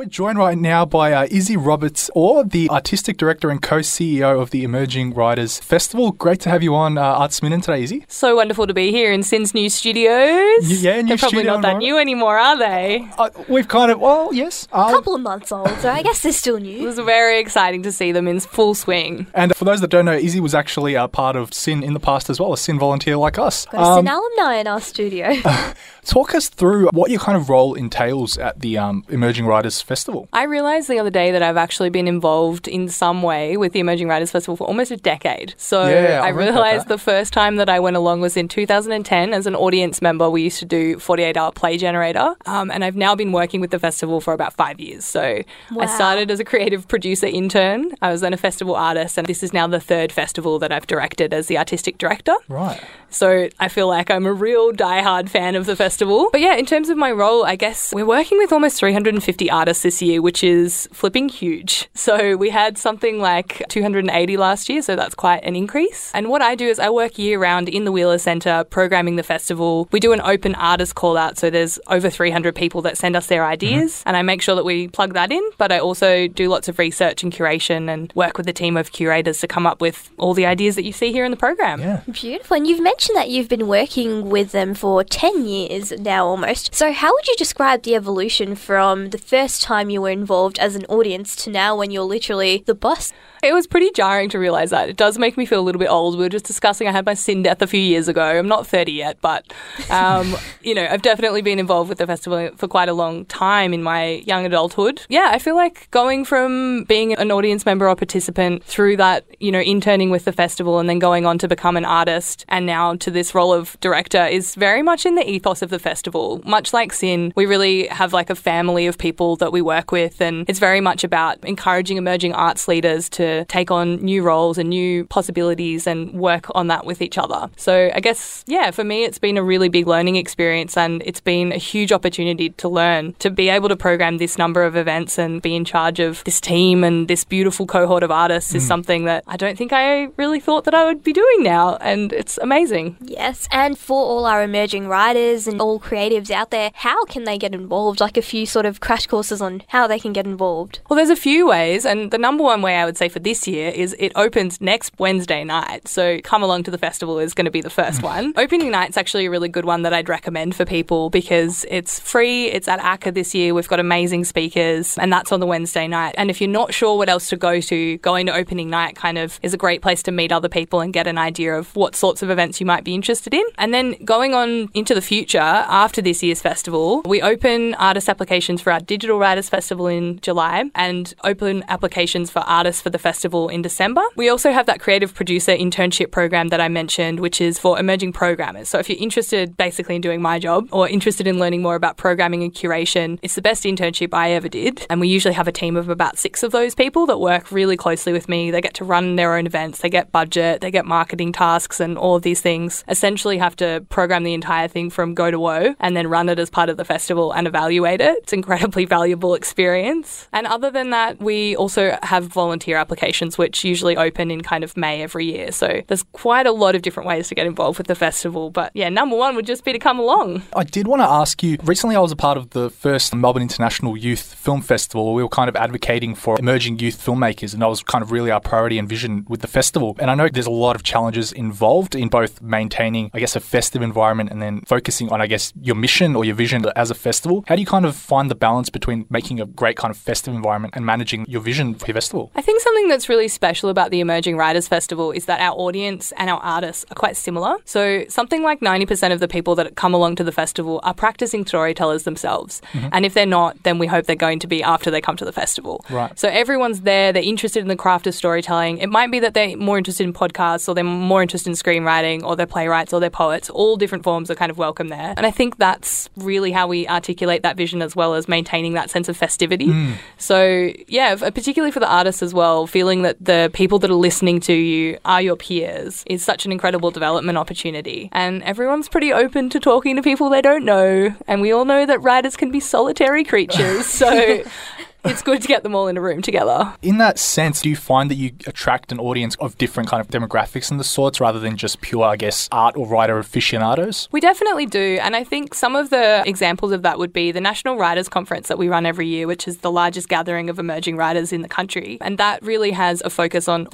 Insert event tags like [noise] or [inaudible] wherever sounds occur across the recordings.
We're joined right now by uh, Izzy Roberts, or the artistic director and co-CEO of the Emerging Writers Festival. Great to have you on uh, Arts Minute today, Izzy. So wonderful to be here in SYN's new studios. Y- yeah, new They're probably studio not that new anymore, are they? Uh, we've kind of, well, yes. A Uh, couple of months old, so I guess they're still new. It was very exciting to see them in full swing. and for those that don't know, Izzy was actually a part of SYN in the past as well, a SYN volunteer like us. Got a Um, SYN alumni in our studio. [laughs] talk us through what your kind of role entails at the um, Emerging Writers Festival. I realised the other day that I've actually been involved in some way with the Emerging Writers Festival for almost a decade. So Yeah, I I realised the first time that I went along was in 2010 as an audience member. We used to do 48 hour play generator. Um, and I've now been working with the festival for about five years. So I started as a creative producer intern. I was then a festival artist. And this is now the third festival that I've directed as the artistic director. Right. So I feel like I'm a real diehard fan of the festival. But yeah, in terms of my role, I guess we're working with almost 350 artists this year, which is flipping huge. So we had something like 280 last year, so that's quite an increase. And what I do is I work year round in the Wheeler Centre programming the festival. We do an open artist call out, so there's over 300 people that send us their mm-hmm. ideas, and I make sure that we plug that in. But I also do lots of research and curation and work with a team of curators to come up with all the ideas that you see here in the program. Yeah. Beautiful. And you've mentioned that you've been working with them for 10 years now almost. So, how would you describe the evolution from the first time you were involved as an audience to now when you're literally the boss? It was pretty jarring to realise that. It does make me feel a little bit old. We were just discussing, I had my SYN death a few years ago. I'm not 30 yet, but, um, [laughs] you know, I've definitely been involved with the festival for quite a long time in my young adulthood. Yeah, I feel like going from being an audience member or participant through that, you know, interning with the festival and then going on to become an artist and now to this role of director is very much in the ethos of the festival. Much like SYN, we really have like a family of people that we work with, and it's very much about encouraging emerging arts leaders to take on new roles and new possibilities and work on that with each other. So I guess, yeah, for me, it's been a really big learning experience, and it's been a huge opportunity to learn to be able to program this number of events and be in charge of this team and this beautiful cohort of artists is mm. something that I don't think I really thought that I would be doing now, and it's amazing. Yes. And for all our emerging writers and all creatives out there, how can they get involved? Like a few sort of crash courses on how they can get involved. Well, there's a few ways, and the number one way I would say for this year is it opens next Wednesday night. So come along to the festival is going to be the first [laughs] one. Opening night's actually a really good one that I'd recommend for people because it's free. It's at ACCA this year. We've got amazing speakers, and that's on the Wednesday night. And if you're not sure what else to go to, going to opening night kind of is a great place to meet other people and get an idea of what sorts of events you might be interested in. And then going on into the future after this year's festival, we open artist applications for our Digital Festival in July and open applications for artists for the festival in December. We also have that creative producer internship program that I mentioned, which is for emerging programmers. So if you're interested basically in doing my job or interested in learning more about programming and curation, it's the best internship I ever did. And we usually have a team of about six of those people that work really closely with me. They get to run their own events, they get budget, they get marketing tasks, and all of these things. Essentially, have to program the entire thing from go to woe and then run it as part of the festival and evaluate it. It's incredibly [laughs] valuable experience. And other than that, we also have volunteer applications, which usually open in kind of May every year. So there's quite a lot of different ways to get involved with the festival. But yeah, number one would just be to come along. I did want to ask you. Recently, I was a part of the first Melbourne International Youth Film Festival. We were kind of advocating for emerging youth filmmakers, and that was kind of really our priority and vision with the festival. And I know there's a lot of challenges involved in both maintaining, I guess, a festive environment and then focusing on, I guess, your mission or your vision as a festival. How do you kind of find the balance between making a great kind of festive environment and managing your vision for your festival? I think something that's really special about the Emerging Writers Festival is that our audience and our artists are quite similar. So, something like 90% of the people that come along to the festival are practicing storytellers themselves. Mm-hmm. And if they're not, then we hope they're going to be after they come to the festival. Right. So, everyone's there, they're interested in the craft of storytelling. It might be that they're more interested in podcasts or they're more interested in screenwriting or they're playwrights or they're poets. All different forms are kind of welcome there. And I think that's really how we articulate that vision as well as maintaining that sense of festivity. Hmm. So, yeah, particularly for the artists as well, feeling that the people that are listening to you are your peers is such an incredible development opportunity. And everyone's pretty open to talking to people they don't know. And we all know that writers can be solitary creatures. [laughs] So, it's good to get them all in a room together. In that sense, do you find that you attract an audience of different kind of demographics and the sorts rather than just pure, I guess, art or writer aficionados? We definitely do. And I think some of the examples of that would be the National Writers Conference that we run every year, which is the largest gathering of emerging writers in the country. And that really has a focus on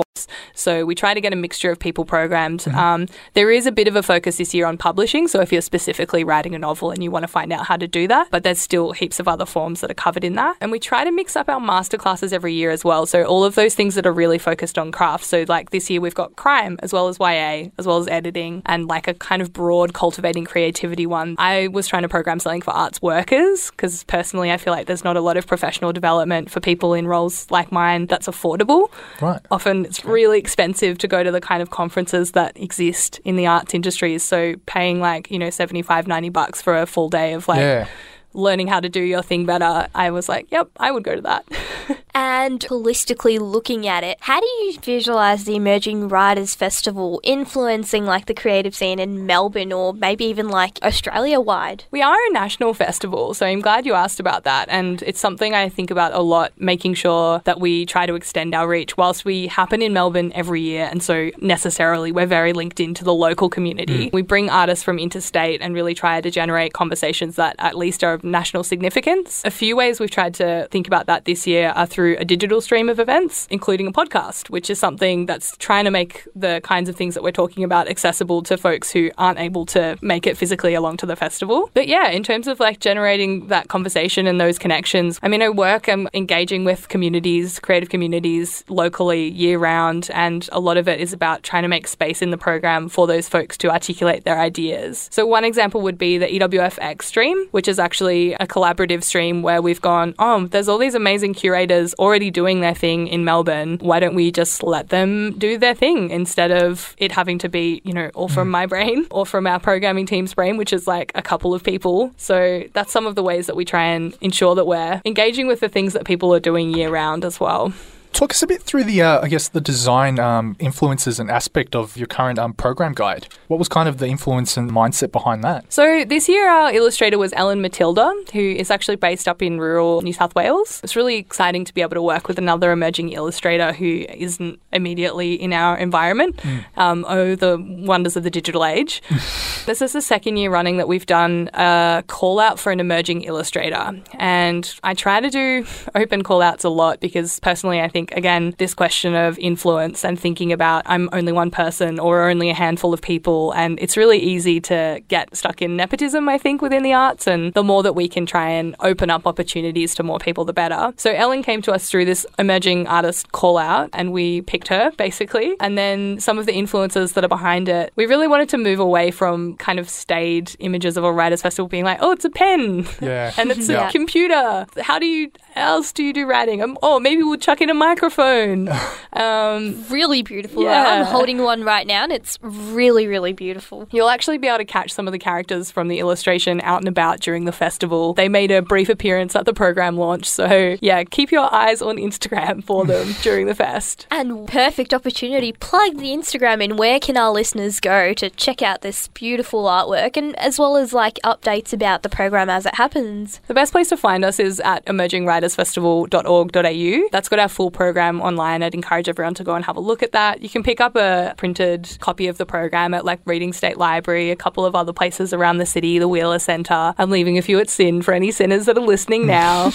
so we try to get a mixture of people programmed. Mm-hmm. Um, there is a bit of a focus this year on publishing. So if you're specifically writing a novel and you want to find out how to do that, but there's still heaps of other forms that are covered in that. And we try to mix up our masterclasses every year as well. So all of those things that are really focused on craft. So like this year we've got crime as well as YA, as well as editing and like a kind of broad cultivating creativity one. I was trying to program something for arts workers because personally I feel like there's not a lot of professional development for people in roles like mine that's affordable. Right. Often it's really expensive to go to the kind of conferences that exist in the arts industries. So paying like, you know, 75, 90 bucks for a full day of like yeah. Learning how to do your thing better, I was like, yep, I would go to that. [laughs] and holistically looking at it, how do you visualize the Emerging Writers Festival influencing like the creative scene in Melbourne or maybe even like Australia wide? We are a national festival, so I'm glad you asked about that. And it's something I think about a lot, making sure that we try to extend our reach whilst we happen in Melbourne every year. And so necessarily we're very linked into the local community. Mm. We bring artists from interstate and really try to generate conversations that at least are of national significance. A few ways we've tried to think about that this year are through a digital stream of events, including a podcast, which is something that's trying to make the kinds of things that we're talking about accessible to folks who aren't able to make it physically along to the festival. But yeah, in terms of like generating that conversation and those connections, I mean, I work, I'm engaging with communities, creative communities locally year round, and a lot of it is about trying to make space in the program for those folks to articulate their ideas. So, one example would be the EWFX stream, which is actually a collaborative stream where we've gone, oh, there's all these amazing curators already doing their thing in Melbourne. Why don't we just let them do their thing instead of it having to be, you know, all from mm. my brain [laughs] or from our programming team's brain, which is like a couple of people. So that's some of the ways that we try and ensure that we're engaging with the things that people are doing year round as well. Talk us a bit through the, uh, I guess, the design um, influences and aspect of your current um, program guide. What was kind of the influence and mindset behind that? So this year, our illustrator was Ellen Matilda, who is actually based up in rural New South Wales. It's really exciting to be able to work with another emerging illustrator who isn't immediately in our environment. Mm. Um, oh, the wonders of the digital age. [laughs] this is the second year running that we've done a call out for an emerging illustrator, and I try to do open call outs a lot because personally, I think think, again, this question of influence and thinking about I'm only one person or only a handful of people. And it's really easy to get stuck in nepotism, I think, within the arts. And the more that we can try and open up opportunities to more people, the better. So Ellen came to us through this emerging artist call out and we picked her basically. And then some of the influences that are behind it, we really wanted to move away from kind of stayed images of a writers festival being like, oh, it's a pen. Yeah. [laughs] and it's yeah. a computer. How do you else do you do writing? Um, oh, maybe we'll chuck in a microphone. [laughs] Um, really beautiful. Yeah. I'm holding one right now and it's really, really beautiful. You'll actually be able to catch some of the characters from the illustration out and about during the festival. They made a brief appearance at the program launch. So, yeah, keep your eyes on Instagram for them [laughs] during the fest. And perfect opportunity. Plug the Instagram in. Where can our listeners go to check out this beautiful artwork and as well as like updates about the program as it happens? The best place to find us is at Emerging Writers writersfestival.org.au. That's got our full program online. I'd encourage everyone to go and have a look at that. You can pick up a printed copy of the program at like Reading State Library, a couple of other places around the city, the Wheeler Centre. I'm leaving a few at SYN for any sinners that are listening [laughs] now.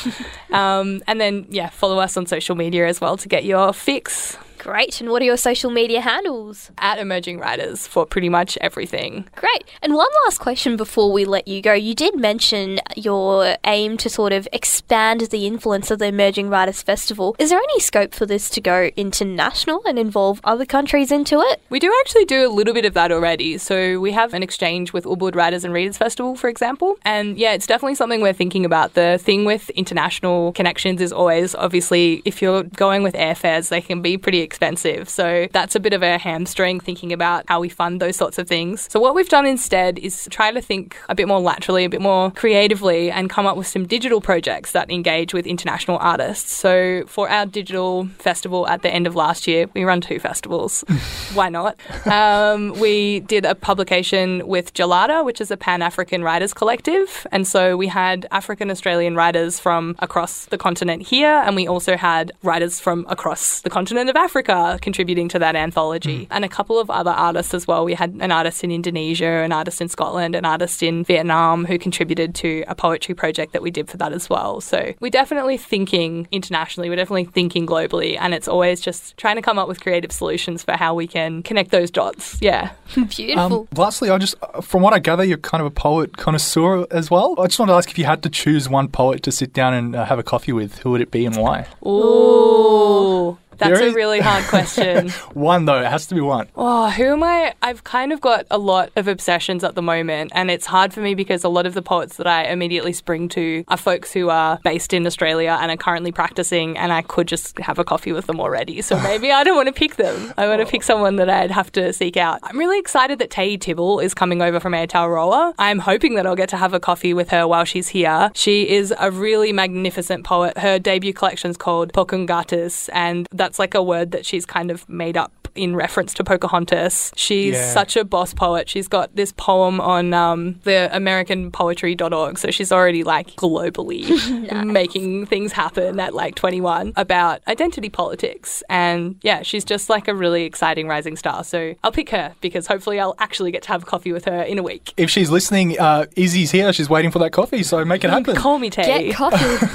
um, and then, yeah, follow us on social media as well to get your fix. Great. And what are your social media handles? At Emerging Writers for pretty much everything. Great. And one last question before we let you go. You did mention your aim to sort of expand the influence of the Emerging Writers Festival. Is there any scope for this to go international and involve other countries into it? We do actually do a little bit of that already. So we have an exchange with Ubud Writers and Readers Festival, for example. And yeah, it's definitely something we're thinking about. The thing with international connections is always obviously if you're going with airfares, they can be pretty expensive. So that's a bit of a hamstring thinking about how we fund those sorts of things. So what we've done instead is try to think a bit more laterally, a bit more creatively, and come up with some digital projects that engage with international artists. So for our digital festival at the end of last year, we run two festivals. [laughs] Why not? Um, we did a publication with Jalada, which is a Pan African writers collective. And so we had African Australian writers from across the continent here, and we also had writers from across the continent of Africa contributing to that anthology, and a couple of other artists as well. We had an artist in Indonesia, an artist in Scotland, an artist in Vietnam who contributed to a poetry project that we did for that as well. So we're definitely thinking internationally, we're definitely thinking globally, and it's always just trying to come up with creative solutions for how we can connect those dots. Yeah. [laughs] Beautiful. Um, lastly, I just, from what I gather, you're kind of a poet connoisseur as well. I just want to ask if you had to choose one poet to sit down and uh, have a coffee with, who would it be and why? Ooh. That's There a is- really hard question. [laughs] One though, it has to be one. Oh, who am I? I've kind of got a lot of obsessions at the moment, and it's hard for me because a lot of the poets that I immediately spring to are folks who are based in Australia and are currently practicing, and I could just have a coffee with them already. So [laughs] maybe I don't want to pick them. I want to pick someone that I'd have to seek out. I'm really excited that Tayi Tibble is coming over from Aotearoa. I'm hoping that I'll get to have a coffee with her while she's here. She is a really magnificent poet. Her debut collection is called Poūkahangatus, and that's like a word that she's kind of made up in reference to Pocahontas. She's Yeah. such a boss poet. She's got this poem on um, the AmericanPoetry.org, so she's already like globally [laughs] making things happen at like 21 about identity politics. And yeah, she's just like a really exciting rising star. So I'll pick her because hopefully I'll actually get to have coffee with her in a week. If she's listening, uh, Izzy's here. She's waiting for that coffee, so make it happen. Call me Tay. Get coffee.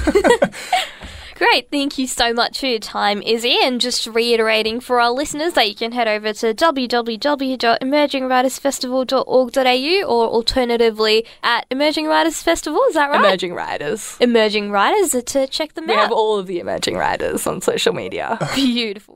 [laughs] [laughs] Great, thank you so much for your time, Izzy. And just reiterating for our listeners that you can head over to www.emergingwritersfestival.org.au or alternatively at Emerging Writers Festival. Is that right? Emerging Writers. Emerging Writers to check them We out. We have all of the emerging writers on social media. [laughs] Beautiful.